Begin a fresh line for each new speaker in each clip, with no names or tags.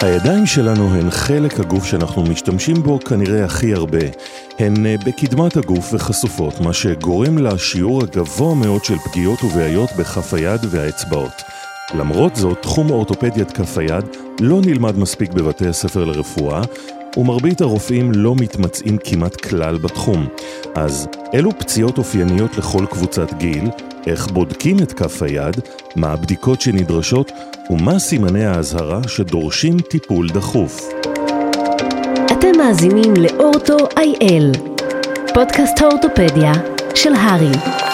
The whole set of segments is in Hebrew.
הידיים שלנו הן חלק הגוף שאנחנו משתמשים בו כנראה הכי הרבה. הן אה, בקדמת הגוף וחשופות, מה שגורם לשיעור הגבוה מאוד של פגיעות ובעיות בכף היד והאצבעות. למרות זאת, תחום אורתופדיית כף היד לא נלמד מספיק בבתי הספר לרפואה, ומרבית הרופאים לא מתמצאים כמעט כלל בתחום. אז אילו פציעות אופייניות לכל קבוצת גיל, איך בודקים את כף היד, מה הבדיקות שנדרשות ומה סימני האזהרה שדורשים טיפול דחוף.
אתם מאזינים לאורטו איי-אל, פודקאסט האורתופדיה של הרי.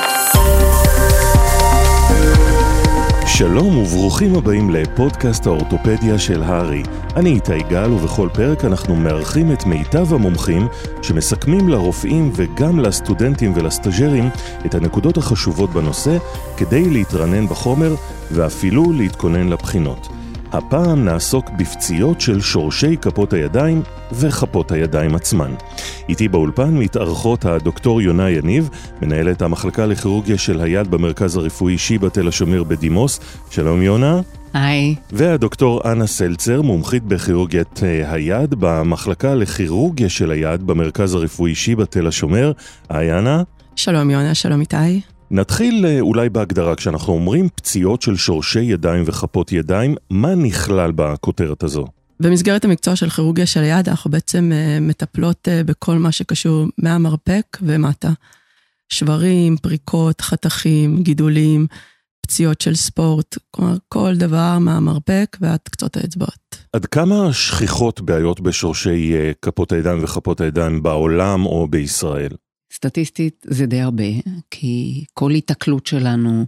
שלום וברוכים הבאים לפודקאסט האורתופדיה של הארי. אני איתי גל ובכל פרק אנחנו מארחים את מיטב המומחים שמסכמים לרופאים וגם לסטודנטים ולסטאג'רים את הנקודות החשובות בנושא כדי להתרנן בחומר ואפילו להתכונן לבחינות. הפעם נעסוק בפציעות של שורשי כפות הידיים וכפות הידיים עצמן. איתי באולפן מתארחות הדוקטור יונה יניב, מנהלת המחלקה לכירורגיה של היד במרכז הרפואי שיבא תל השומר בדימוס. שלום יונה.
היי.
והדוקטור אנה סלצר, מומחית בכירורגיית אה, היד במחלקה לכירורגיה של היד במרכז הרפואי שיבא תל השומר. היי אנה.
שלום יונה, שלום איתי.
נתחיל אה, אולי בהגדרה, כשאנחנו אומרים פציעות של שורשי ידיים וכפות ידיים, מה נכלל בכותרת הזו?
במסגרת המקצוע של כירורגיה של היד, אנחנו בעצם אה, מטפלות אה, בכל מה שקשור מהמרפק ומטה. שברים, פריקות, חתכים, גידולים, פציעות של ספורט, כלומר כל דבר מהמרפק ועד קצות האצבעות.
עד כמה שכיחות בעיות בשורשי כפות הידיים וכפות הידיים בעולם או בישראל?
סטטיסטית זה די הרבה, כי כל התקלות שלנו,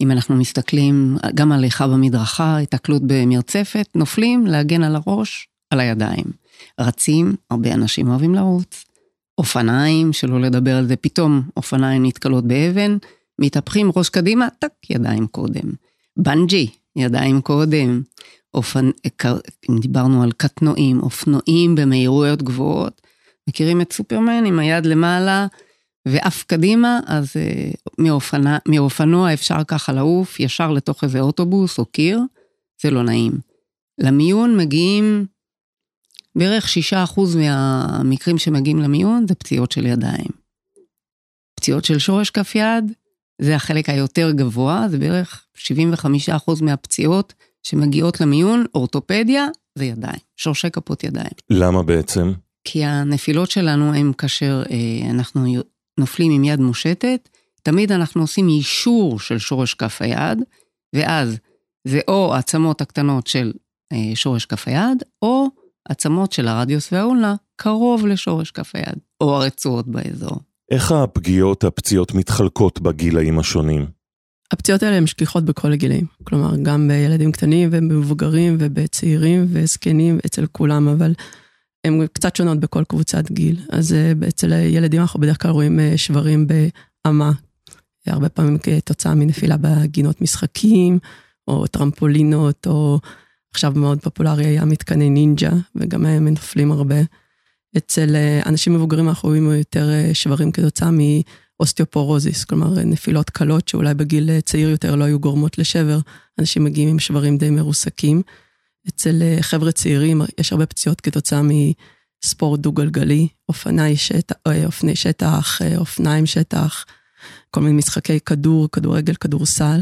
אם אנחנו מסתכלים גם על איכה במדרכה, התקלות במרצפת, נופלים להגן על הראש, על הידיים. רצים, הרבה אנשים אוהבים לרוץ. אופניים, שלא לדבר על זה, פתאום אופניים נתקלות באבן, מתהפכים ראש קדימה, טק, ידיים קודם. בנג'י, ידיים קודם. אופנ... אם דיברנו על קטנועים, אופנועים במהירויות גבוהות, מכירים את סופרמן עם היד למעלה ואף קדימה, אז אה, מאופנה, מאופנוע אפשר ככה לעוף ישר לתוך איזה אוטובוס או קיר, זה לא נעים. למיון מגיעים, בערך 6% מהמקרים שמגיעים למיון זה פציעות של ידיים. פציעות של שורש כף יד, זה החלק היותר גבוה, זה בערך 75% מהפציעות שמגיעות למיון, אורתופדיה, זה ידיים, שורשי כפות ידיים.
למה בעצם?
כי הנפילות שלנו הם כאשר אה, אנחנו נופלים עם יד מושטת, תמיד אנחנו עושים יישור של שורש כף היד, ואז זה או העצמות הקטנות של אה, שורש כף היד, או עצמות של הרדיוס והאולנה קרוב לשורש כף היד, או הרצועות באזור.
איך הפגיעות, הפציעות מתחלקות בגילאים השונים?
הפציעות האלה הן שכיחות בכל הגילאים, כלומר גם בילדים קטנים ובמבוגרים ובצעירים וזקנים אצל כולם, אבל הן קצת שונות בכל קבוצת גיל. אז אה, אצל ילדים אנחנו בדרך כלל רואים אה, שברים באמה, הרבה פעמים כתוצאה מנפילה בגינות משחקים, או טרמפולינות, או עכשיו מאוד פופולרי היה מתקני נינג'ה, וגם הם נופלים הרבה. אצל אה, אנשים מבוגרים אנחנו רואים יותר שברים כתוצאה מאוסטיופורוזיס, כלומר נפילות קלות שאולי בגיל צעיר יותר לא היו גורמות לשבר, אנשים מגיעים עם שברים די מרוסקים. אצל אה, חבר'ה צעירים יש הרבה פציעות כתוצאה מספורט דו-גלגלי, אופני שטח, אה, אופני שטח, אה, אופניים שטח, כל מיני משחקי כדור, כדורגל, כדורסל.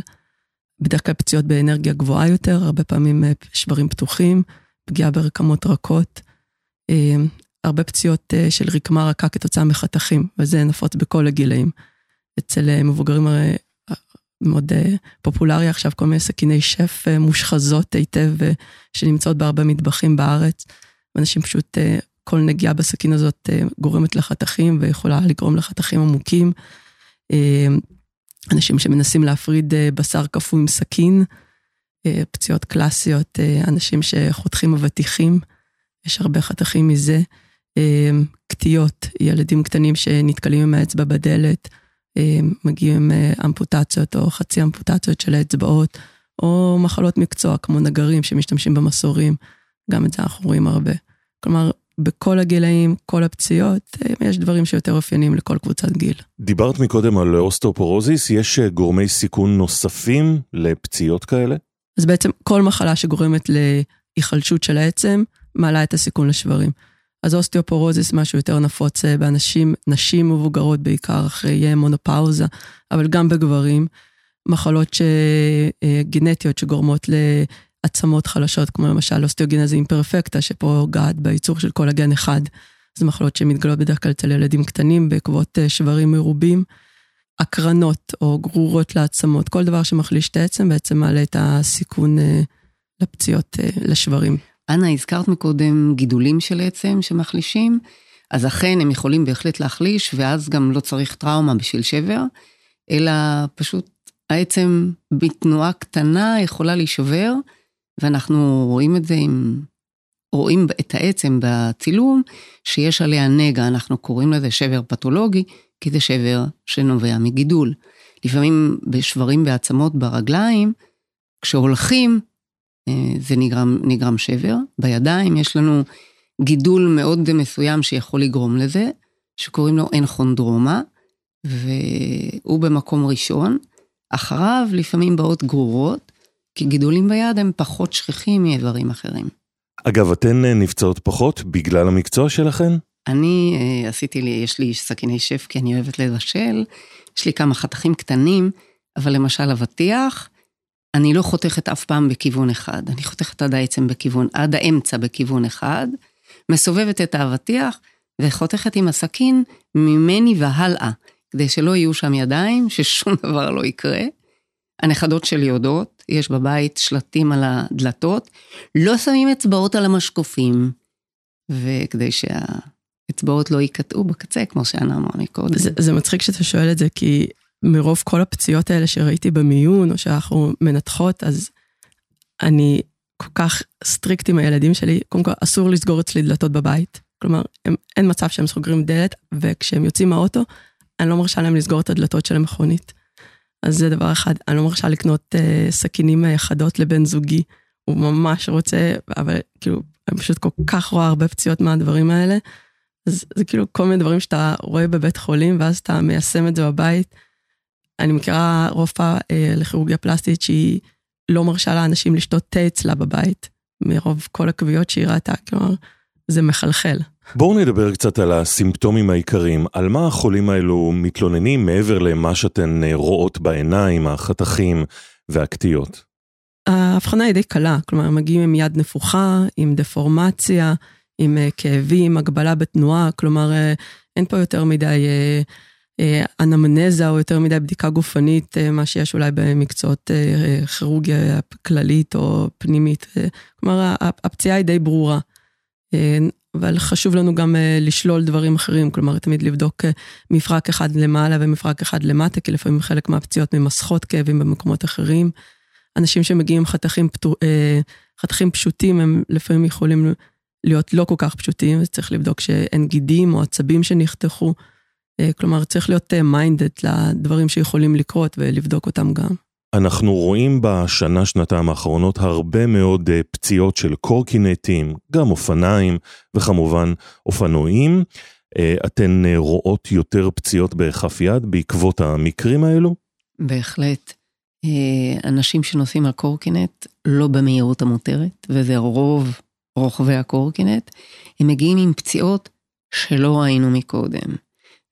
בדרך כלל פציעות באנרגיה גבוהה יותר, הרבה פעמים שברים פתוחים, פגיעה ברקמות רכות. הרבה פציעות של רקמה רכה כתוצאה מחתכים, וזה נפוץ בכל הגילאים. אצל מבוגרים מאוד uh, פופולרי עכשיו, כל מיני סכיני שף uh, מושחזות היטב, uh, שנמצאות בהרבה מטבחים בארץ. ואנשים פשוט, כל נגיעה בסכין הזאת גורמת לחתכים ויכולה לגרום לחתכים עמוקים. אנשים שמנסים להפריד בשר קפוא עם סכין, פציעות קלאסיות, אנשים שחותכים אבטיחים, יש הרבה חתכים מזה. קטיעות, ילדים קטנים שנתקלים עם האצבע בדלת. אה, מגיעים עם אה, אמפוטציות או חצי אמפוטציות של האצבעות, או מחלות מקצוע כמו נגרים שמשתמשים במסורים, גם את זה אנחנו רואים הרבה. כלומר, בכל הגילאים, כל הפציעות, אה, יש דברים שיותר אופיינים לכל קבוצת גיל.
דיברת מקודם על אוסטאופורוזיס, יש גורמי סיכון נוספים לפציעות כאלה?
אז בעצם כל מחלה שגורמת להיחלשות של העצם, מעלה את הסיכון לשברים. אז אוסטאופורוזיס משהו יותר נפוץ אה, באנשים, נשים מבוגרות בעיקר אחרי מנופאוזה, אבל גם בגברים. מחלות ש... אה, גנטיות שגורמות לעצמות חלשות, כמו למשל osteogenesis imperfecta, שפוגעת בייצור של קולגן אחד. זה מחלות שמתגלות בדרך כלל אצל ילדים קטנים בעקבות אה, שברים מרובים. הקרנות או גרורות לעצמות, כל דבר שמחליש את העצם בעצם מעלה את הסיכון לפציעות, לשברים.
אנה, הזכרת מקודם גידולים של עצם שמחלישים, אז אכן הם יכולים בהחלט להחליש, ואז גם לא צריך טראומה בשביל שבר, אלא פשוט העצם בתנועה קטנה יכולה להישבר, ואנחנו רואים את זה עם... רואים את העצם בצילום, שיש עליה נגע, אנחנו קוראים לזה שבר פתולוגי, כי זה שבר שנובע מגידול. לפעמים בשברים בעצמות ברגליים, כשהולכים, זה נגרם, נגרם שבר. בידיים יש לנו גידול מאוד מסוים שיכול לגרום לזה, שקוראים לו אנכונדרומה, והוא במקום ראשון. אחריו לפעמים באות גרורות, כי גידולים ביד הם פחות שכיחים מאיברים אחרים.
אגב, אתן אה, נפצעות פחות בגלל המקצוע שלכן?
אני אה, עשיתי לי, יש לי סכיני שף כי אני אוהבת לבשל, יש לי כמה חתכים קטנים, אבל למשל אבטיח, אני לא חותכת אף פעם בכיוון אחד, אני חותכת עד העצם בכיוון, עד האמצע בכיוון אחד, מסובבת את האבטיח וחותכת עם הסכין ממני והלאה, כדי שלא יהיו שם ידיים, ששום דבר לא יקרה. הנכדות שלי יודעות, יש בבית שלטים על הדלתות, לא שמים אצבעות על המשקופים, וכדי שהאצבעות לא ייקטעו בקצה, כמו שאנה אמרה מקודם.
זה, זה מצחיק שאתה שואל את זה, כי מרוב כל הפציעות האלה שראיתי במיון, או שאנחנו מנתחות, אז אני כל כך strict עם הילדים שלי. קודם כל, אסור לסגור אצלי דלתות בבית. כלומר, הם, אין מצב שהם סוגרים דלת, וכשהם יוצאים מהאוטו, אני לא מרשה להם לסגור את הדלתות של המכונית. אז זה דבר אחד. אני לא מרשה לקנות אה, סכינים חדות לבן זוגי. הוא ממש רוצה, אבל כאילו, אני פשוט כל כך רואה הרבה פציעות מהדברים האלה. אז זה כאילו כל מיני דברים שאתה רואה בבית חולים, ואז אתה מיישם את זה בבית. אני מכירה רופאה אה, לכירורגיה פלסטית שהיא לא מרשה לאנשים לשתות תה אצלה בבית, מרוב כל הכוויות שהיא ראתה, כלומר, זה מחלחל.
בואו נדבר קצת על הסימפטומים העיקריים, על מה החולים האלו מתלוננים מעבר למה שאתן אה, רואות בעיניים, החתכים והקטיעות.
ההבחנה היא די קלה, כלומר, מגיעים עם יד נפוחה, עם דפורמציה, עם אה, כאבים, הגבלה בתנועה, כלומר, אין פה יותר מדי אנמנזה או יותר מדי בדיקה גופנית, אה, מה שיש אולי במקצועות אה, כירורגיה כללית או פנימית. כלומר, הפציעה היא די ברורה. אבל חשוב לנו גם לשלול דברים אחרים, כלומר, תמיד לבדוק מפרק אחד למעלה ומפרק אחד למטה, כי לפעמים חלק מהפציעות ממסכות כאבים במקומות אחרים. אנשים שמגיעים עם חתכים, פתו, חתכים פשוטים, הם לפעמים יכולים להיות לא כל כך פשוטים, וצריך לבדוק שאין גידים או עצבים שנחתכו. אה, כלומר, צריך להיות מיינדד אה, לדברים שיכולים לקרות ולבדוק אותם גם.
אנחנו רואים בשנה, שנתיים האחרונות הרבה מאוד אה, פציעות של קורקינטים, גם אופניים וכמובן אופנועים. אתן רואות יותר פציעות בכף יד בעקבות המקרים האלו?
בהחלט. אנשים שנוסעים על קורקינט לא במהירות המותרת, וזה רוב רוכבי הקורקינט, הם מגיעים עם פציעות שלא ראינו מקודם.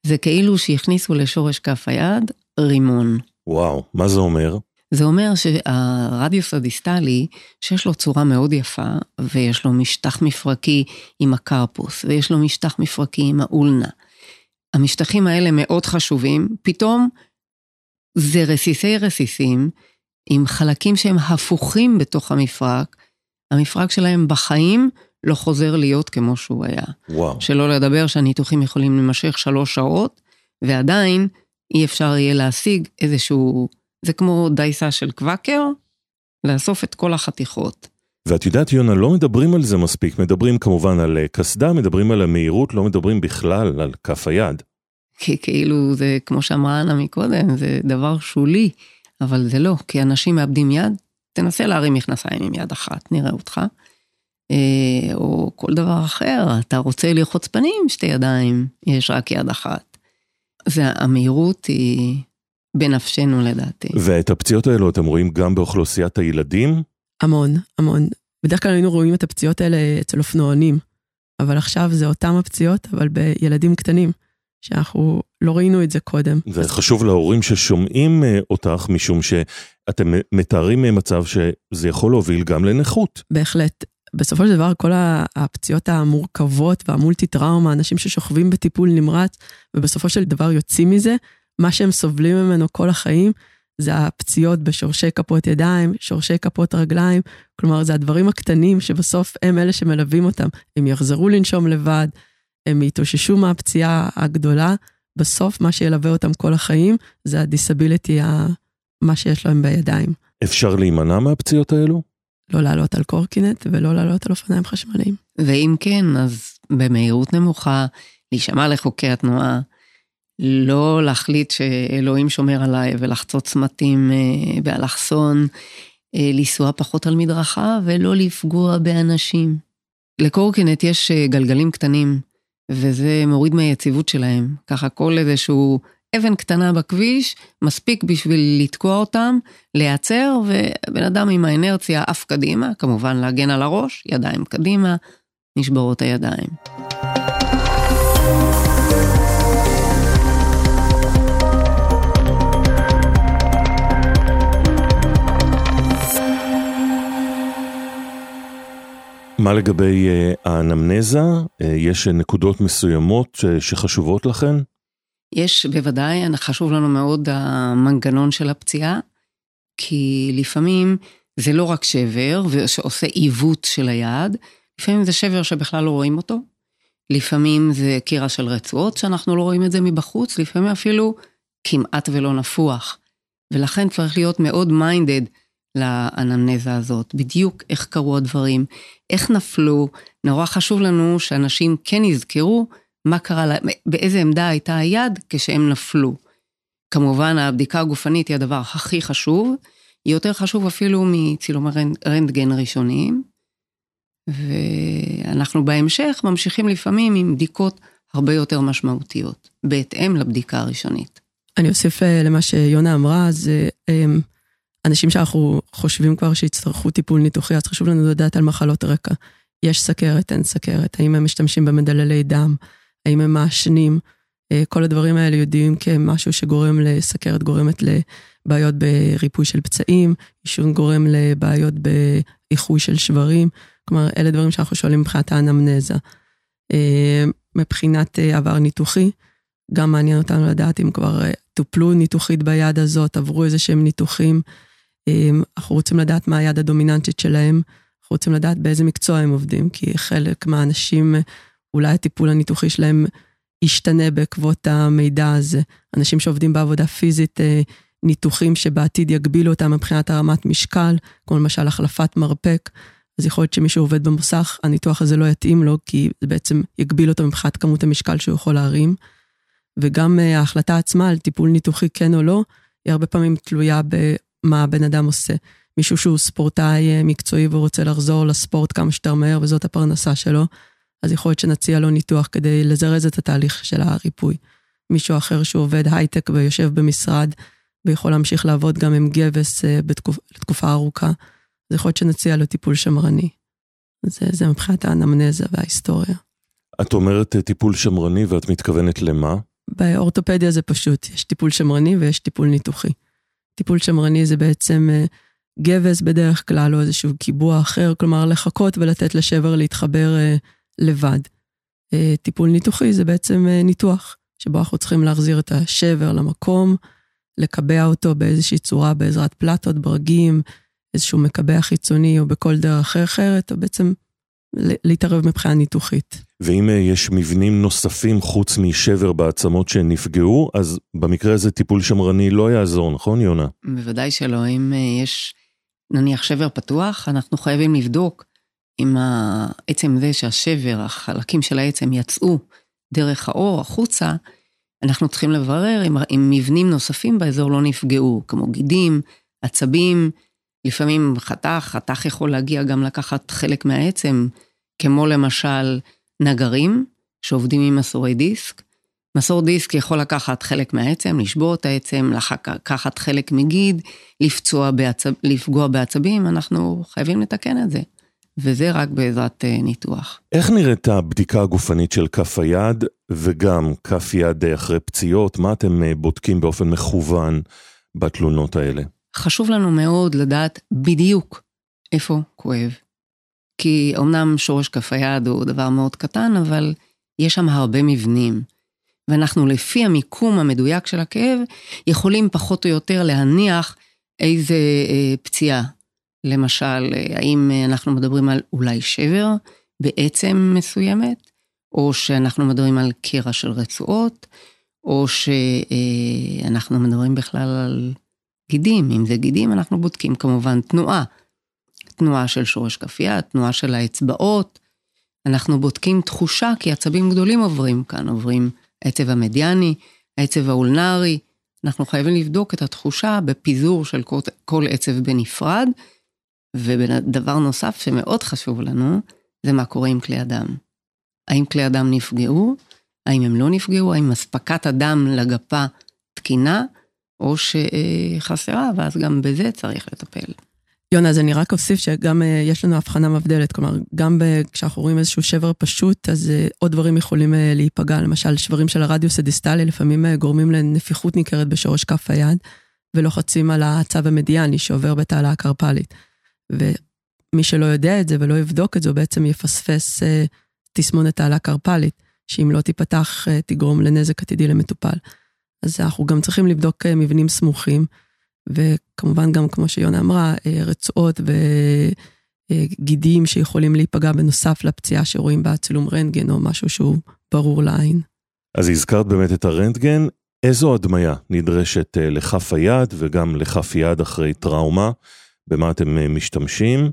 זה כאילו שהכניסו לשורש כף היד רימון.
וואו, מה זה אומר?
זה אומר שהרדיוס הדיסטלי, שיש לו צורה מאוד יפה, ויש לו משטח מפרקי עם הקרפוס, ויש לו משטח מפרקי עם האולנה. המשטחים האלה מאוד חשובים, פתאום זה רסיסי רסיסים עם חלקים שהם הפוכים בתוך המפרק, המפרק שלהם בחיים לא חוזר להיות כמו שהוא היה.
וואו.
שלא לדבר שהניתוחים יכולים להימשך שלוש שעות, ועדיין אי אפשר יהיה להשיג איזשהו, זה כמו דייסה של קוואקר, לאסוף את כל החתיכות.
ואת יודעת, יונה, לא מדברים על זה מספיק, מדברים כמובן על אה, קסדה, מדברים על המהירות, לא מדברים בכלל על כף היד.
כי כאילו זה, כמו שאמרה אנה מקודם, זה דבר שולי, אבל זה לא, כי אנשים מאבדים יד, תנסה להרים מכנסיים עם יד אחת, נראה אותך. אה, או כל דבר אחר, אתה רוצה לרחוץ פנים, שתי ידיים, יש רק יד אחת. זה המהירות היא בנפשנו לדעתי.
ואת הפציעות האלו אתם רואים גם באוכלוסיית הילדים?
המון, המון. בדרך כלל היינו רואים את הפציעות האלה אצל אופנוענים, אבל עכשיו זה אותם הפציעות, אבל בילדים קטנים, שאנחנו לא ראינו את זה קודם.
וחשוב להורים ששומעים אה, אותך, משום שאתם מתארים מצב שזה יכול להוביל גם לנכות.
בהחלט. בסופו של דבר, כל הפציעות המורכבות והמולטי טראומה, אנשים ששוכבים בטיפול נמרץ, ובסופו של דבר יוצאים מזה, מה שהם סובלים ממנו כל החיים, זה הפציעות בשורשי כפות ידיים, שורשי כפות רגליים, כלומר, זה הדברים הקטנים שבסוף הם אלה שמלווים אותם. הם יחזרו לנשום לבד, הם יתאוששו מהפציעה הגדולה, בסוף מה שילווה אותם כל החיים זה הדיסביליטי, מה שיש להם בידיים.
אפשר להימנע מהפציעות האלו?
לא לעלות על קורקינט ולא לעלות על אופניים חשמליים.
ואם כן, אז במהירות נמוכה, להישמע לחוקי התנועה, לא להחליט שאלוהים שומר עליי ולחצות צמתים אה, באלכסון, אה, לנסוע פחות על מדרכה ולא לפגוע באנשים. לקורקינט יש אה, גלגלים קטנים, וזה מוריד מהיציבות שלהם. ככה כל איזשהו אבן קטנה בכביש, מספיק בשביל לתקוע אותם, להיעצר, ובן אדם עם האנרציה עף קדימה, כמובן להגן על הראש, ידיים קדימה, נשברות הידיים.
מה לגבי uh, האנמנזה? Uh, יש נקודות מסוימות uh, שחשובות לכן?
יש בוודאי, חשוב לנו מאוד המנגנון של הפציעה, כי לפעמים זה לא רק שבר שעושה עיוות של היד, לפעמים זה שבר שבכלל לא רואים אותו, לפעמים זה קירה של רצועות שאנחנו לא רואים את זה מבחוץ, לפעמים אפילו כמעט ולא נפוח. ולכן צריך להיות מאוד מיינדד לאנמנזה הזאת, בדיוק איך קרו הדברים, איך נפלו, נורא חשוב לנו שאנשים כן יזכרו מה קרה, באיזה עמדה הייתה היד כשהם נפלו. כמובן, הבדיקה הגופנית היא הדבר הכי חשוב, היא יותר חשוב אפילו מצילומי רנטגן ראשוניים, ואנחנו בהמשך ממשיכים לפעמים עם בדיקות הרבה יותר משמעותיות, בהתאם לבדיקה הראשונית.
אני אוסיף אה, למה שיונה אמרה, זה אמ, אנשים שאנחנו חושבים כבר שיצטרכו טיפול ניתוחי, אז חשוב לנו לדעת על מחלות רקע. יש סכרת, אין סכרת, האם הם משתמשים במדללי דם, האם הם מעשנים, אה, כל הדברים האלה יודעים כמשהו שגורם לסכרת, גורמת לבעיות בריפוי של פצעים, עישון גורם לבעיות באיחוי של שברים, כלומר, אלה דברים שאנחנו שואלים מבחינת האנמנזה. אה, מבחינת אה, עבר ניתוחי, גם מעניין אותנו לדעת אם כבר טופלו ניתוחית ביד הזאת, עברו איזה שהם ניתוחים. אנחנו רוצים לדעת מה היד הדומיננטית שלהם, אנחנו רוצים לדעת באיזה מקצוע הם עובדים, כי חלק מהאנשים אולי הטיפול הניתוחי שלהם ישתנה בעקבות המידע הזה. אנשים שעובדים בעבודה פיזית, אה, ניתוחים שבעתיד יגבילו אותם מבחינת הרמת משקל, כמו למשל החלפת מרפק, אז יכול להיות שמישהו עובד במוסך, הניתוח הזה לא יתאים לו, כי זה בעצם יגביל אותו מבחינת כמות המשקל שהוא יכול להרים. וגם אה, ההחלטה עצמה על טיפול ניתוחי כן או לא, היא הרבה פעמים תלויה במה הבן אדם עושה. מישהו שהוא ספורטאי אה, מקצועי ורוצה לחזור לספורט כמה שיותר מהר וזאת הפרנסה שלו, אז יכול להיות שנציע לו ניתוח כדי לזרז את התהליך של הריפוי. מישהו אחר שהוא עובד הייטק ויושב במשרד ויכול להמשיך לעבוד גם עם גבס אה, בתקופ, לתקופה ארוכה, אז יכול להיות שנציע לו טיפול שמרני. זה, זה מבחינת האנמנזה וההיסטוריה.
את אומרת אה, טיפול שמרני ואת מתכוונת למה?
באורתופדיה זה פשוט, יש טיפול שמרני ויש טיפול ניתוחי. טיפול שמרני זה בעצם אה, גבס בדרך כלל או איזשהו קיבוע אחר, כלומר לחכות ולתת לשבר להתחבר לבד. אה, טיפול ניתוחי זה בעצם אה, ניתוח, שבו אנחנו צריכים להחזיר את השבר למקום, לקבע אותו באיזושהי צורה בעזרת פלטות, ברגים, איזשהו מקבע חיצוני או בכל דרך אחרת, או בעצם להתערב מבחינה ניתוחית.
ואם אה, יש מבנים נוספים חוץ משבר בעצמות שנפגעו, אז במקרה הזה טיפול שמרני לא יעזור, נכון יונה?
בוודאי שלא. אם יש נניח שבר פתוח, אנחנו חייבים לבדוק עם עצם זה שהשבר, החלקים של העצם יצאו דרך האור החוצה, אנחנו צריכים לברר אם, אם מבנים נוספים באזור לא נפגעו, כמו גידים, עצבים, לפעמים חתך, חתך יכול להגיע גם לקחת חלק מהעצם, כמו למשל נגרים, שעובדים עם מסורי דיסק, מסור דיסק יכול לקחת חלק מהעצם, לשבור את העצם, לקחת חלק מגיד, לפצוע בעצב, לפגוע בעצבים, אנחנו חייבים לתקן את זה. וזה רק בעזרת אה, ניתוח.
איך נראית הבדיקה הגופנית של כף היד וגם כף יד אחרי פציעות? מה אתם אה, בודקים באופן מכוון בתלונות האלה?
חשוב לנו מאוד לדעת בדיוק איפה כואב. כי אמנם שורש כף היד הוא דבר מאוד קטן, אבל יש שם הרבה מבנים. ואנחנו לפי המיקום המדויק של הכאב, יכולים פחות או יותר להניח איזה אה, פציעה. למשל, אה, האם אנחנו מדברים על אולי שבר בעצם מסוימת, או שאנחנו מדברים על קרע של רצועות, או שאנחנו מדברים בכלל על גידים. אם זה גידים, אנחנו בודקים כמובן תנועה. תנועה של שורש כף יד, תנועה של האצבעות. אנחנו בודקים תחושה, כי עצבים גדולים עוברים כאן, עוברים העצב המדיאני, העצב האולנרי. אנחנו חייבים לבדוק את התחושה בפיזור של כל, כל עצב בנפרד. ודבר נוסף שמאוד חשוב לנו, זה מה קורה עם כלי הדם. האם כלי הדם נפגעו? האם הם לא נפגעו? האם אספקת הדם לגפה תקינה? או שחסרה, ואז גם בזה צריך לטפל.
יונה, אז אני רק אוסיף שגם אה, יש לנו הבחנה מבדלת, כלומר, גם כשאנחנו רואים איזשהו שבר פשוט, אז אה, עוד דברים יכולים אה, להיפגע, למשל שברים של הרדיוס הדיסטלי לפעמים גורמים לנפיחות ניכרת בשורש כף היד, ולוחצים על הצו המדיאני שעובר בתעלה הקרפלית. ומי שלא יודע את זה ולא יבדוק את זה, הוא בעצם יפספס תסמונת תעלה קרפלית, שאם לא תיפתח, תגרום לנזק עתידי למטופל. אז אנחנו גם צריכים לבדוק מבנים סמוכים. וכמובן גם, כמו שיונה אמרה, אה, רצועות וגידים שיכולים להיפגע בנוסף לפציעה שרואים בצילום רנטגן או משהו שהוא ברור לעין.
אז הזכרת באמת את הרנטגן, איזו הדמיה נדרשת אה, לכף היד וגם לכף יד אחרי טראומה? במה אתם אה, משתמשים?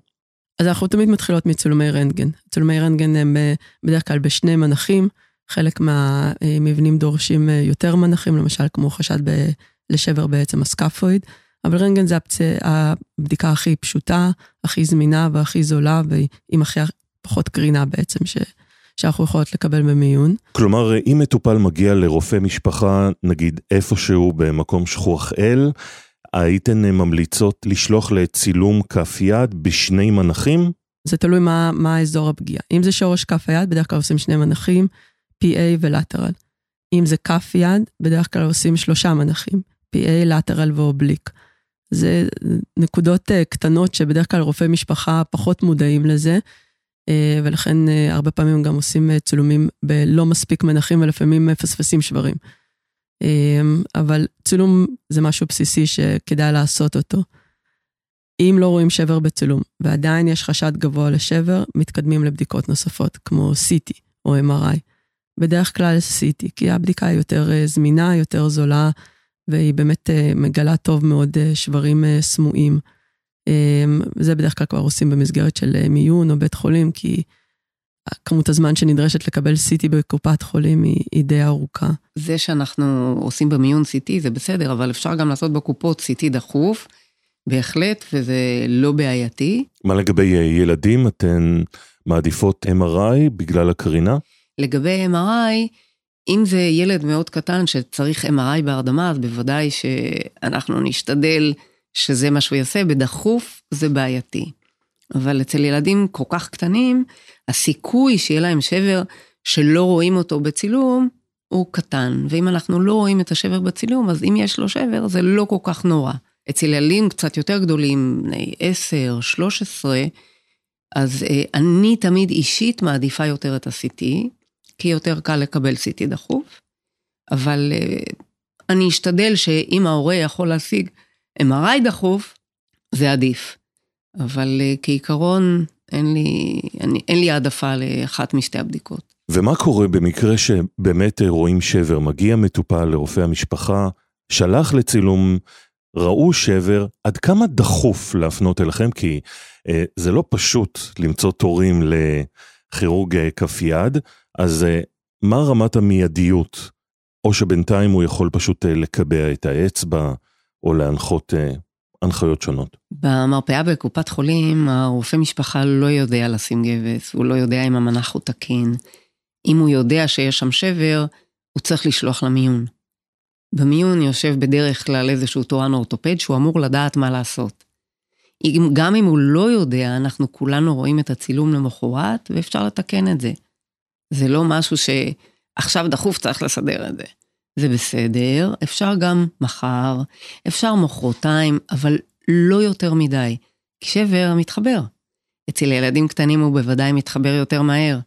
אז אנחנו תמיד מתחילות מצילומי רנטגן. צילומי רנטגן הם בדרך כלל בשני מנחים, חלק מהמבנים דורשים יותר מנחים, למשל כמו חשד ב... לשבר בעצם הסקאפויד, אבל רנטגן זה הפצע, הבדיקה הכי פשוטה, הכי זמינה והכי זולה, ועם הכי פחות קרינה בעצם, ש, שאנחנו יכולות לקבל במיון.
כלומר, אם מטופל מגיע לרופא משפחה, נגיד איפשהו במקום שכוח אל, הייתן ממליצות לשלוח לצילום כף יד בשני מנחים?
זה תלוי מה, מה אזור הפגיעה. אם זה שורש כף היד, בדרך כלל עושים שני מנחים, PA ולטרל. אם זה כף יד, בדרך כלל עושים שלושה מנחים, PA, לטרל ואובליק. זה נקודות אה, קטנות שבדרך כלל רופאי משפחה פחות מודעים לזה, אה, ולכן אה, הרבה פעמים גם עושים צילומים בלא מספיק מנחים ולפעמים מפספסים שברים. אבל צילום זה משהו בסיסי שכדאי לעשות אותו. אם לא רואים שבר בצילום ועדיין יש חשד גבוה לשבר, מתקדמים לבדיקות נוספות, כמו CT או MRI. בדרך כלל CT, כי הבדיקה היא יותר זמינה, יותר זולה, והיא באמת אה, מגלה טוב מאוד אה, שברים אה, סמויים. זה בדרך כלל כבר עושים במסגרת של מיון או בית חולים, כי כמות הזמן שנדרשת לקבל CT בקופת חולים היא, היא די ארוכה.
זה שאנחנו עושים במיון CT זה בסדר, אבל אפשר גם לעשות בקופות CT דחוף, בהחלט, וזה לא בעייתי.
מה לגבי ילדים, אתן מעדיפות MRI בגלל הקרינה?
לגבי MRI, אם זה ילד מאוד קטן שצריך MRI בהרדמה, אז בוודאי שאנחנו נשתדל שזה מה שהוא יעשה, בדחוף זה בעייתי. אבל אצל ילדים כל כך קטנים, הסיכוי שיהיה להם שבר שלא רואים אותו בצילום, הוא קטן. ואם אנחנו לא רואים את השבר בצילום, אז אם יש לו שבר, זה לא כל כך נורא. אצל ילדים קצת יותר גדולים, בני 10, 13, אז אה, אני תמיד אישית מעדיפה יותר את ה-CT, כי יותר קל לקבל CT דחוף, אבל uh, אני אשתדל שאם ההורה יכול להשיג MRI דחוף, זה עדיף. אבל uh, כעיקרון, אין לי, אני, אין לי העדפה לאחת משתי הבדיקות.
ומה קורה במקרה שבאמת רואים שבר? מגיע מטופל לרופא המשפחה, שלח לצילום, ראו שבר, עד כמה דחוף להפנות אליכם? כי אה, זה לא פשוט למצוא תורים לכירורג כף יד, אז אה, מה רמת המיידיות? או שבינתיים הוא יכול פשוט אה, לקבע את האצבע, או להנחות אה, הנחיות שונות.
במרפאה בקופת חולים, הרופא משפחה לא יודע לשים גבס, הוא לא יודע אם המנח הוא תקין. אם הוא יודע שיש שם שבר, הוא צריך לשלוח למיון. במיון יושב בדרך כלל איזשהו תורן אורתופד שהוא אמור לדעת מה לעשות. גם אם הוא לא יודע, אנחנו כולנו רואים את הצילום למחרת ואפשר לתקן את זה. זה לא משהו שעכשיו דחוף צריך לסדר את זה. זה בסדר, אפשר גם מחר, אפשר מחרתיים, אבל לא יותר מדי. שבר מתחבר. אצל ילדים קטנים הוא בוודאי מתחבר יותר מהר.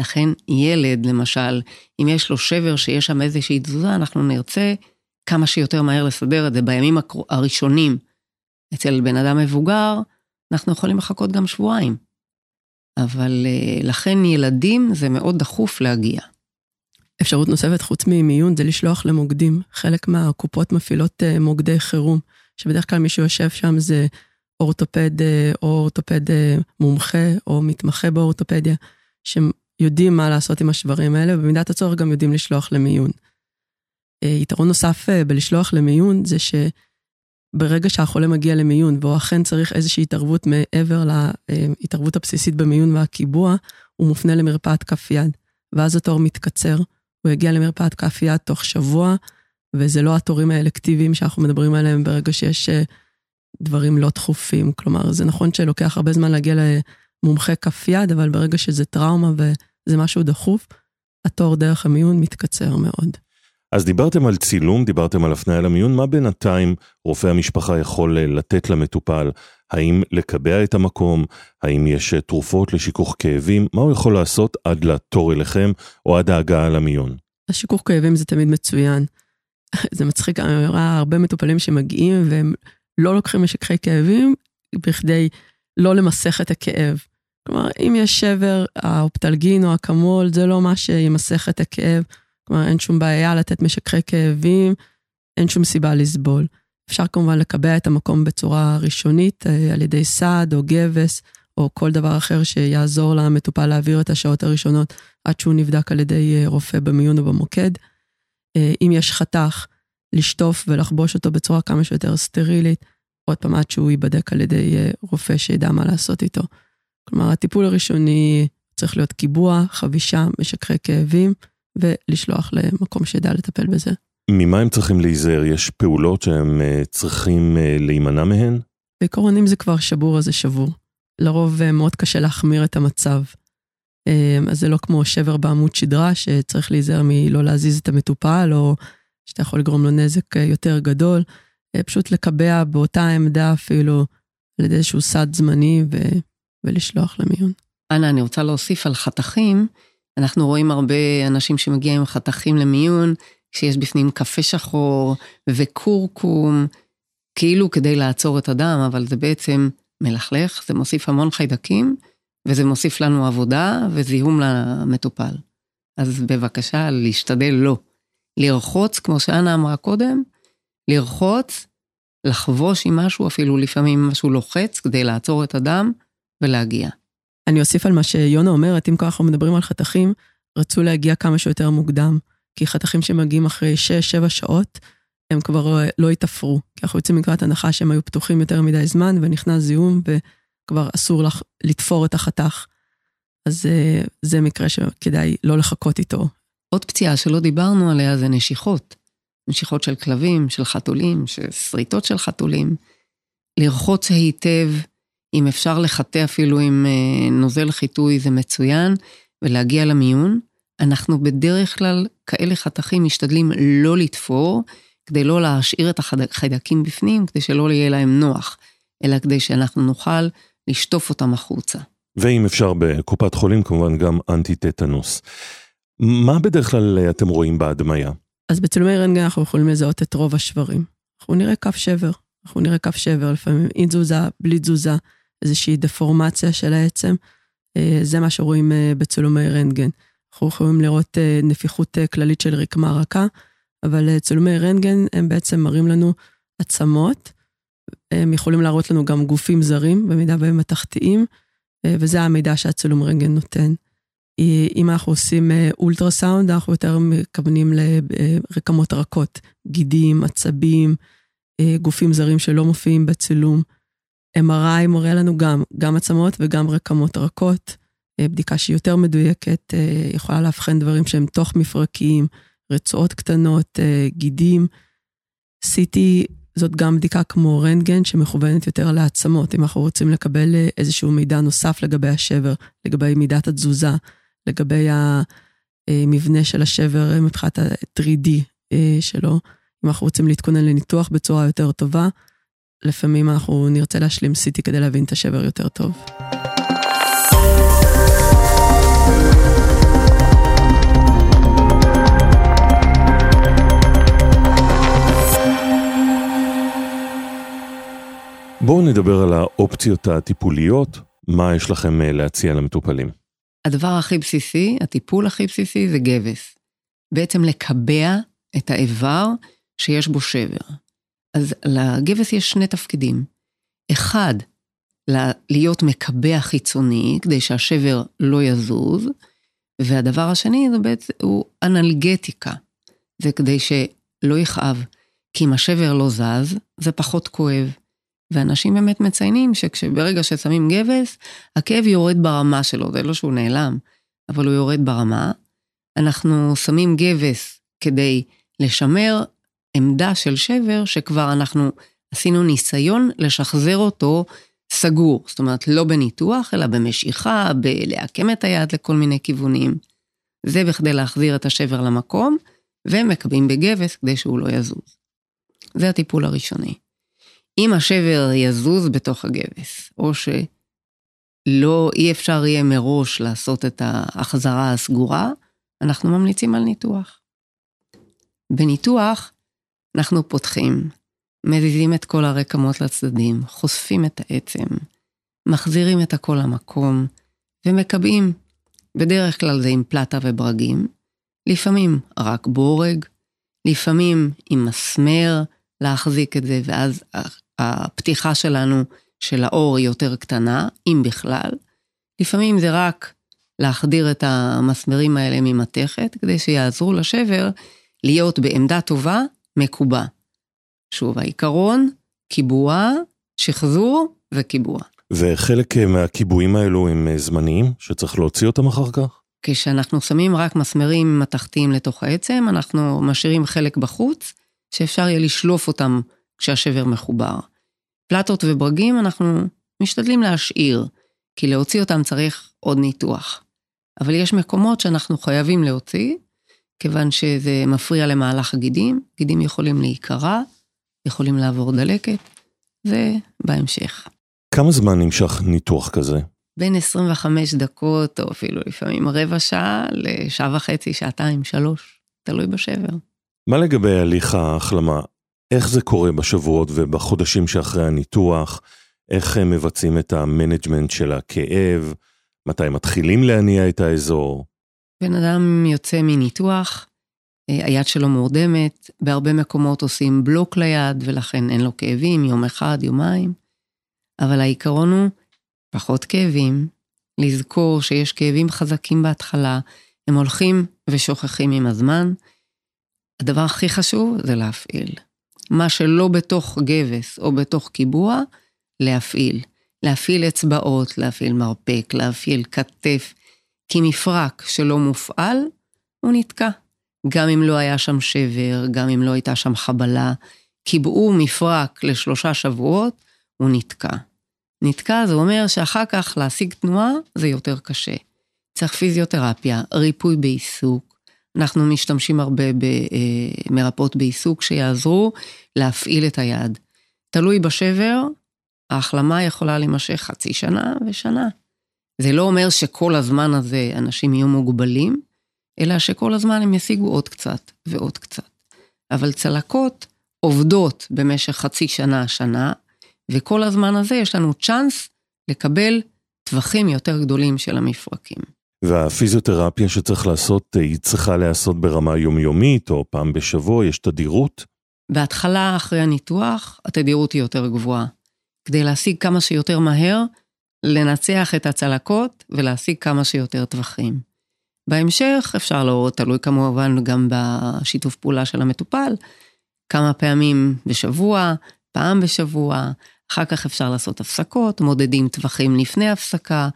לכן ילד, למשל, אם יש לו שבר שיש שם איזושהי תזוזה, אנחנו נרצה כמה שיותר מהר לסדר את זה בימים הראשונים. אצל בן אדם מבוגר, אנחנו יכולים לחכות גם שבועיים. אבל אה, לכן ילדים זה מאוד דחוף להגיע.
אפשרות נוספת חוץ ממיון זה לשלוח למוקדים. חלק מהקופות מפעילות אה, מוקדי חירום, שבדרך כלל מי שיושב שם זה אורתופד אה, או אורתופד מומחה או מתמחה באורתופדיה, שיודעים מה לעשות עם השברים האלה, ובמידת הצורך גם יודעים לשלוח למיון. יתרון נוסף בלשלוח למיון זה שברגע שהחולה מגיע למיון והוא אכן צריך איזושהי התערבות מעבר להתערבות הבסיסית במיון והקיבוע, הוא מופנה למרפאת כף יד, ואז התור מתקצר, הוא יגיע למרפאת כף יד תוך שבוע, וזה לא התורים האלקטיביים שאנחנו מדברים עליהם ברגע שיש אה, דברים לא דחופים. כלומר, זה נכון שלוקח הרבה זמן להגיע למומחה כף יד, אבל ברגע שזה טראומה וזה משהו דחוף, התור דרך המיון מתקצר מאוד.
אז דיברתם על צילום, דיברתם על הפניה למיון, מה בינתיים רופא המשפחה יכול אה, לתת למטופל? האם לקבע את המקום? האם יש אה, תרופות לשיכוך כאבים? מה הוא יכול לעשות עד לתור אליכם או עד ההגעה למיון?
השיכוך כאבים זה תמיד מצוין. זה מצחיק, אני רואה הרבה מטופלים שמגיעים והם לא לוקחים משככי כאבים בכדי לא למסך את הכאב. כלומר, אם יש שבר, האופטלגין או אקמול זה לא מה שימסך את הכאב. כלומר, אין שום בעיה לתת משככי כאבים, אין שום סיבה לסבול. אפשר כמובן לקבע את המקום בצורה ראשונית אה, על ידי סעד או גבס או כל דבר אחר שיעזור למטופל להעביר את השעות הראשונות עד שהוא נבדק על ידי אה, רופא במיון או במוקד. אה, אם יש חתך, לשטוף ולחבוש אותו בצורה כמה שיותר סטרילית, עוד פעם עד שהוא ייבדק על ידי רופא שידע מה לעשות איתו. כלומר, הטיפול הראשוני צריך להיות קיבוע, חבישה, משככי כאבים, ולשלוח למקום שידע לטפל בזה.
ממה הם צריכים להיזהר? יש פעולות שהם אה, צריכים אה, להימנע מהן?
בעיקרון אם זה כבר שבור אז זה שבור. לרוב אה, מאוד קשה להחמיר את המצב. אז זה לא כמו שבר בעמוד שדרה, שצריך להיזהר מלא להזיז את המטופל, או שאתה יכול לגרום לו נזק יותר גדול. פשוט לקבע באותה עמדה אפילו על ידי איזשהו סד זמני ו... ולשלוח למיון.
אנה, אני רוצה להוסיף על חתכים. אנחנו רואים הרבה אנשים שמגיעים עם חתכים למיון, שיש בפנים קפה שחור וכורכום, כאילו כדי לעצור את הדם, אבל זה בעצם מלכלך, זה מוסיף המון חיידקים, וזה מוסיף לנו עבודה וזיהום למטופל. אז בבקשה, להשתדל לא. לרחוץ, כמו שאנה אמרה קודם, לרחוץ, לחבוש עם משהו, אפילו לפעמים משהו לוחץ, כדי לעצור את הדם ולהגיע.
אני אוסיף על מה שיונה אומרת, אם ככה אנחנו מדברים על חתכים, רצו להגיע כמה שיותר מוקדם. כי חתכים שמגיעים אחרי 6-7 שעות, הם כבר לא ייתפרו. כי אנחנו יוצאים מנקודת הנחה שהם היו פתוחים יותר מדי זמן, ונכנס זיהום, וכבר אסור לך לתפור את החתך. אז אה, זה מקרה שכדאי לא לחכות איתו.
עוד פציעה שלא דיברנו עליה זה נשיכות. נשיכות של כלבים, של חתולים, של שריטות של חתולים. לרחוץ היטב, אם אפשר לחטא אפילו עם אה, נוזל חיטוי זה מצוין, ולהגיע למיון. אנחנו בדרך כלל כאלה חתכים משתדלים לא לתפור, כדי לא להשאיר את החיידקים בפנים, כדי שלא יהיה להם נוח, אלא כדי שאנחנו נוכל לשטוף אותם החוצה.
ואם אפשר בקופת חולים, כמובן גם אנטי-טטנוס. מה בדרך כלל אתם רואים בהדמיה?
אז בצילומי רנטגן אנחנו יכולים לזהות את רוב השברים. אנחנו נראה כף שבר, אנחנו נראה כף שבר, לפעמים עם תזוזה, בלי תזוזה, איזושהי דפורמציה של העצם. אה, זה מה שרואים אה, בצילומי רנטגן. אנחנו יכולים לראות אה, נפיחות אה, כללית של רקמה רכה, אבל אה, צילומי רנטגן הם בעצם מראים לנו עצמות, הם יכולים להראות לנו גם גופים זרים, במידה והם מתכתיים, וזה המידע שהצילום רנטגן נותן. אם אנחנו עושים אולטרסאונד, אנחנו יותר מכוונים לרקמות רכות, גידים, עצבים, גופים זרים שלא מופיעים בצילום. MRI מראה לנו גם, גם עצמות וגם רקמות רכות. בדיקה שהיא יותר מדויקת, אה, יכולה לאבחן דברים שהם תוך מפרקיים, רצועות קטנות, גידים. CT זאת גם בדיקה כמו רנטגן שמכוונת יותר לעצמות, אם אנחנו רוצים לקבל איזשהו מידע נוסף לגבי השבר, לגבי מידת התזוזה, לגבי המבנה של השבר מבחינת ה-3D שלו. אם אנחנו רוצים להתכונן לניתוח בצורה יותר טובה, לפעמים אנחנו נרצה להשלים CT כדי להבין את השבר יותר טוב.
בואו נדבר על האופציות הטיפוליות, מה יש לכם אה, להציע למטופלים.
הדבר הכי בסיסי, הטיפול הכי בסיסי זה גבס. בעצם לקבע את האיבר שיש בו שבר. אז לגבס יש שני תפקידים. אחד, להיות מקבע חיצוני כדי שהשבר לא יזוז, והדבר השני זה בעצם, הוא אנלגטיקה. זה כדי שלא יכאב, כי אם השבר לא זז, זה פחות כואב. ואנשים באמת מציינים שברגע ששמים גבס, הכאב יורד ברמה שלו, זה לא שהוא נעלם, אבל הוא יורד ברמה. אנחנו שמים גבס כדי לשמר עמדה של שבר שכבר אנחנו עשינו ניסיון לשחזר אותו סגור, זאת אומרת לא בניתוח, אלא במשיכה, בלעקם את היד לכל מיני כיוונים. זה בכדי להחזיר את השבר למקום, ומקבים בגבס כדי שהוא לא יזוז. זה הטיפול הראשוני. אם השבר יזוז בתוך הגבס, או שלא, אי אפשר יהיה מראש לעשות את ההחזרה הסגורה, אנחנו ממליצים על ניתוח. בניתוח אנחנו פותחים, מזיזים את כל הרקמות לצדדים, חושפים את העצם, מחזירים את הכל למקום ומקבעים. בדרך כלל זה עם פלטה וברגים, לפעמים רק בורג, לפעמים עם מסמר להחזיק את זה, ואז הפתיחה שלנו של האור היא יותר קטנה, אם בכלל. לפעמים זה רק להחדיר את המסמרים האלה ממתכת, כדי שיעזרו לשבר להיות בעמדה טובה, מקובע. שוב, העיקרון, קיבוע, שחזור וקיבוע.
וחלק מהקיבועים האלו הם זמניים, שצריך להוציא אותם אחר כך?
כשאנחנו שמים רק מסמרים מתכתיים לתוך העצם, אנחנו משאירים חלק בחוץ, שאפשר יהיה לשלוף אותם כשהשבר מחובר. פלטות וברגים אנחנו משתדלים להשאיר, כי להוציא אותם צריך עוד ניתוח. אבל יש מקומות שאנחנו חייבים להוציא, כיוון שזה מפריע למהלך הגידים, גידים יכולים להיקרע, יכולים לעבור דלקת, ובהמשך.
כמה זמן נמשך ניתוח כזה?
בין 25 דקות, או אפילו לפעמים רבע שעה, לשעה וחצי, שעתיים, שלוש, תלוי בשבר.
מה לגבי הליך ההחלמה? איך זה קורה בשבועות ובחודשים שאחרי הניתוח? איך הם מבצעים את ה management של הכאב? מתי מתחילים להניע את האזור?
בן אדם יוצא מניתוח, היד שלו מורדמת, בהרבה מקומות עושים בלוק ליד ולכן אין לו כאבים, יום אחד, יומיים. אבל העיקרון הוא פחות כאבים, לזכור שיש כאבים חזקים בהתחלה, הם הולכים ושוכחים עם הזמן. הדבר הכי חשוב זה להפעיל. מה שלא בתוך גבס או בתוך קיבוע, להפעיל. להפעיל אצבעות, להפעיל מרפק, להפעיל כתף, כי מפרק שלא מופעל, הוא נתקע. גם אם לא היה שם שבר, גם אם לא הייתה שם חבלה, קיבעו מפרק לשלושה שבועות, הוא נתקע. נתקע זה אומר שאחר כך להשיג תנועה זה יותר קשה. צריך פיזיותרפיה, ריפוי בעיסוק. אנחנו משתמשים הרבה במרפאות בעיסוק שיעזרו להפעיל את היד. תלוי בשבר, ההחלמה יכולה להימשך חצי שנה ושנה. זה לא אומר שכל הזמן הזה אנשים יהיו מוגבלים, אלא שכל הזמן הם ישיגו עוד קצת ועוד קצת. אבל צלקות עובדות במשך חצי שנה, שנה, וכל הזמן הזה יש לנו צ'אנס לקבל טווחים יותר גדולים של המפרקים.
והפיזיותרפיה שצריך לעשות, היא צריכה להיעשות ברמה יומיומית או פעם בשבוע, יש תדירות?
בהתחלה, אחרי הניתוח, התדירות היא יותר גבוהה. כדי להשיג כמה שיותר מהר, לנצח את הצלקות ולהשיג כמה שיותר טווחים. בהמשך אפשר לראות, תלוי כמובן גם בשיתוף פעולה של המטופל, כמה פעמים בשבוע, פעם בשבוע, אחר כך אפשר לעשות הפסקות, מודדים טווחים לפני הפסקה,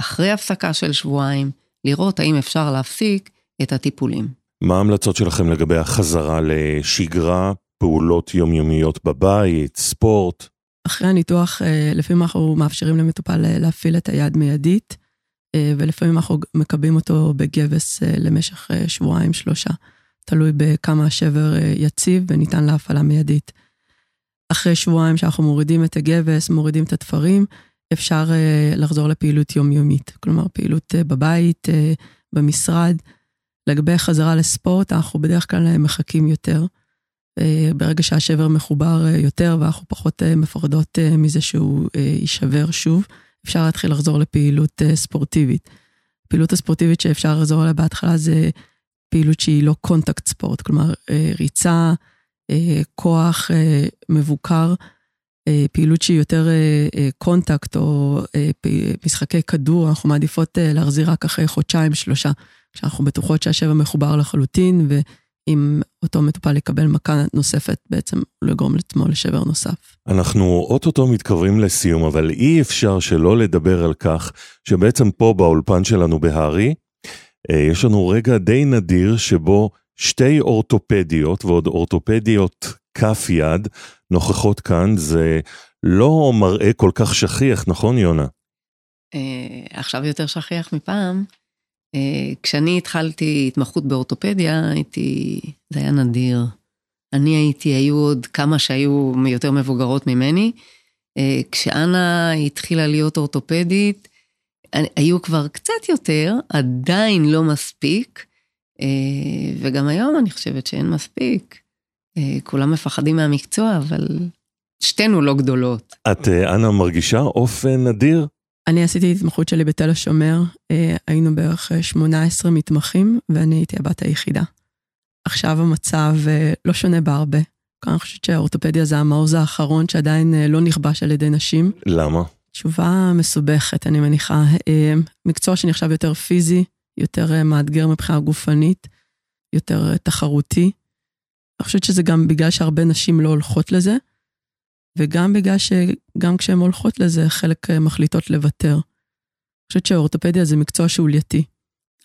אחרי הפסקה של שבועיים, לראות האם אפשר להפסיק את הטיפולים.
מה ההמלצות שלכם לגבי החזרה לשגרה, פעולות יומיומיות בבית, ספורט?
אחרי הניתוח, אה, לפעמים אנחנו מאפשרים למטופל אה, להפעיל את היד מיידית, ולפעמים אנחנו מקבעים אותו בגבס למשך שבועיים, שלושה. תלוי בכמה השבר יציב וניתן להפעלה מיידית. אחרי שבועיים שאנחנו מורידים את הגבס, מורידים את התפרים, אפשר לחזור לפעילות יומיומית. כלומר, פעילות בבית, במשרד. לגבי חזרה לספורט, אנחנו בדרך כלל מחכים יותר. אה, ברגע שהשבר מחובר אה, יותר ואנחנו פחות אה, מפחדות מזה שהוא יישבר שוב, אפשר להתחיל לחזור לפעילות ספורטיבית. הפעילות הספורטיבית שאפשר לחזור אליה בהתחלה זה פעילות שהיא לא contact sport, כלומר ריצה, כוח מבוקר, פעילות שהיא יותר contact או משחקי כדור, אנחנו מעדיפות להחזיר רק אחרי חודשיים, שלושה, כשאנחנו בטוחות שהשבר מחובר לחלוטין אם אותו מטופל יקבל מכה נוספת, בעצם לא יגרום לעצמו לשבר נוסף.
אנחנו אוטוטו מתקרבים לסיום, אבל אי אפשר שלא לדבר על כך שבעצם פה באולפן שלנו בהארי, אה, יש לנו רגע די נדיר שבו שתי אורתופדיות ועוד אורתופדיות כף יד נוכחות כאן, זה לא מראה כל כך שכיח, נכון יונה?
אה, עכשיו יותר שכיח מפעם. אה, כשאני התחלתי התמחות באורתופדיה, הייתי, זה היה נדיר. אני הייתי, היו עוד כמה שהיו יותר מבוגרות ממני. אה, כשאנה התחילה להיות אורתופדית, היו כבר קצת יותר, עדיין לא מספיק, אה, וגם היום אני חושבת שאין מספיק. כולם מפחדים מהמקצוע, אבל שתינו לא גדולות.
את, אנה, מרגישה אופן נדיר?
אני עשיתי התמחות שלי בתל השומר, אה, היינו בערך 18 אה, מתמחים, ואני הייתי הבת היחידה. עכשיו המצב אה, לא שונה בהרבה. אני חושבת שהאורתופדיה זה המעוז האחרון שעדיין לא נכבש על ידי נשים.
למה?
תשובה מסובכת, אני מניחה. מקצוע שנחשב יותר פיזי, יותר מאתגר מבחינה גופנית, יותר תחרותי. אני חושבת שזה גם בגלל שהרבה נשים לא הולכות לזה. וגם בגלל שגם כשהן הולכות לזה, חלק אה, מחליטות לוותר. אני חושבת שאורתופדיה זה מקצוע שולייתי.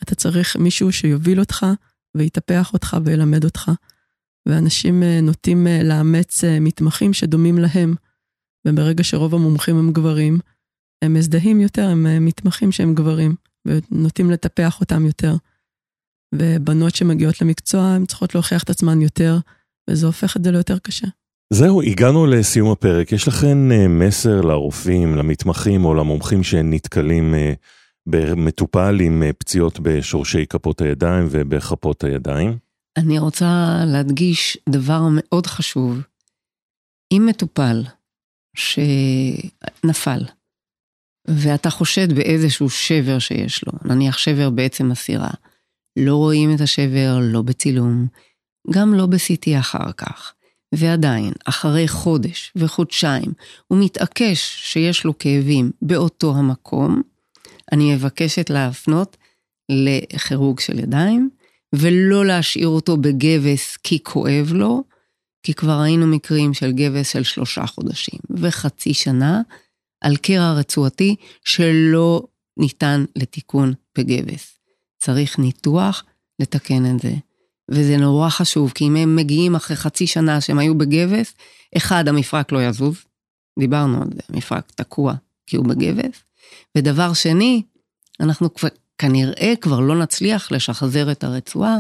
אתה צריך מישהו שיוביל אותך ויטפח אותך וילמד אותך. ואנשים אה, נוטים אה, לאמץ מתמחים שדומים להם. וברגע שרוב המומחים הם גברים, הם מזדהים יותר הם מתמחים שהם גברים, ונוטים לטפח אותם יותר. ובנות שמגיעות למקצוע, הן צריכות להוכיח את עצמן יותר, וזה הופך את זה ליותר קשה.
זהו, הגענו לסיום הפרק. יש לכם אה, מסר לרופאים, למתמחים או למומחים שנתקלים אה, במטופל עם אה, פציעות בשורשי כפות הידיים ובכפות הידיים?
אני רוצה להדגיש דבר מאוד חשוב. אם מטופל שנפל, ואתה חושד באיזשהו שבר שיש לו, נניח שבר בעצם הסירה, לא רואים את השבר, לא בצילום, גם לא ב-CT אחר כך. ועדיין, אחרי חודש וחודשיים, הוא מתעקש שיש לו כאבים באותו המקום, אני מבקשת להפנות לכירוג של ידיים, ולא להשאיר אותו בגבס כי כואב לו, כי כבר ראינו מקרים של גבס של שלושה חודשים וחצי שנה על קרע רצועתי שלא ניתן לתיקון בגבס. צריך ניתוח לתקן את זה. וזה נורא חשוב, כי אם הם מגיעים אחרי חצי שנה שהם היו בגבס, אחד, המפרק לא יזוז, דיברנו על זה, המפרק תקוע כי הוא בגבס, ודבר שני, אנחנו כבר, כנראה כבר לא נצליח לשחזר את הרצועה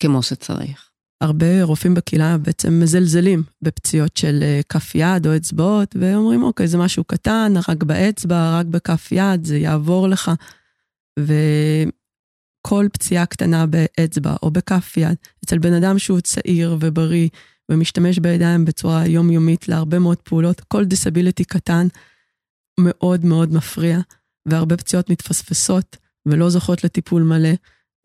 כמו שצריך.
הרבה רופאים בקהילה בעצם מזלזלים בפציעות של אה, כף יד או אצבעות, ואומרים, אוקיי, זה משהו קטן, רק באצבע, רק בכף יד, זה יעבור לך. ו... כל פציעה קטנה באצבע או בכף יד, אצל בן אדם שהוא צעיר ובריא ומשתמש בידיים בצורה יומיומית להרבה מאוד פעולות, כל דיסביליטי קטן מאוד מאוד מפריע, והרבה פציעות מתפספסות ולא זוכות לטיפול מלא,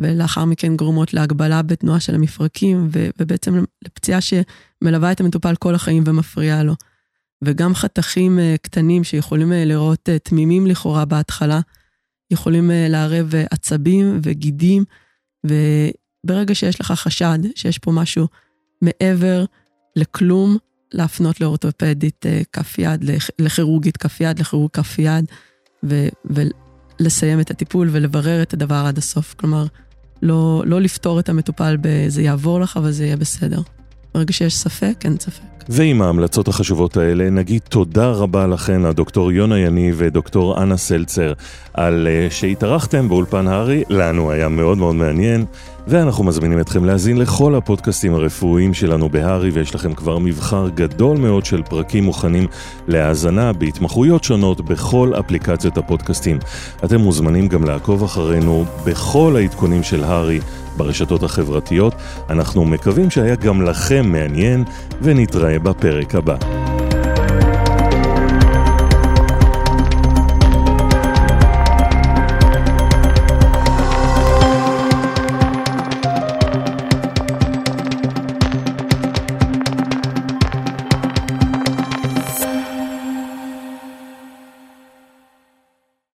ולאחר מכן גורמות להגבלה בתנועה של המפרקים, ו- ובעצם לפציעה שמלווה את המטופל כל החיים ומפריעה לו. וגם חתכים אה, קטנים שיכולים אה, לראות אה, תמימים לכאורה בהתחלה, יכולים אה, לערב אה, עצבים וגידים, וברגע שיש לך חשד שיש פה משהו מעבר לכלום, להפנות לאורתופדית אה, כף יד, לכירורגית כף יד, לכירורג כף יד, ו- ולסיים את הטיפול ולברר את הדבר עד הסוף. כלומר, לא, לא לפתור את המטופל ב"זה יעבור לך, אבל זה יהיה בסדר". ברגע שיש ספק, אין ספק.
ועם ההמלצות החשובות האלה, נגיד תודה רבה לכן, הדוקטור יונה יניב ודוקטור אנה סלצר, על uh, שהתארחתם באולפן הארי, לנו היה מאוד מאוד מעניין, ואנחנו מזמינים אתכם להאזין לכל הפודקאסטים הרפואיים שלנו בהארי, ויש לכם כבר מבחר גדול מאוד של פרקים מוכנים להאזנה בהתמחויות שונות בכל אפליקציות הפודקאסטים. אתם מוזמנים גם לעקוב אחרינו בכל העדכונים של הארי. ברשתות החברתיות. אנחנו מקווים שהיה גם לכם מעניין, ונתראה בפרק הבא.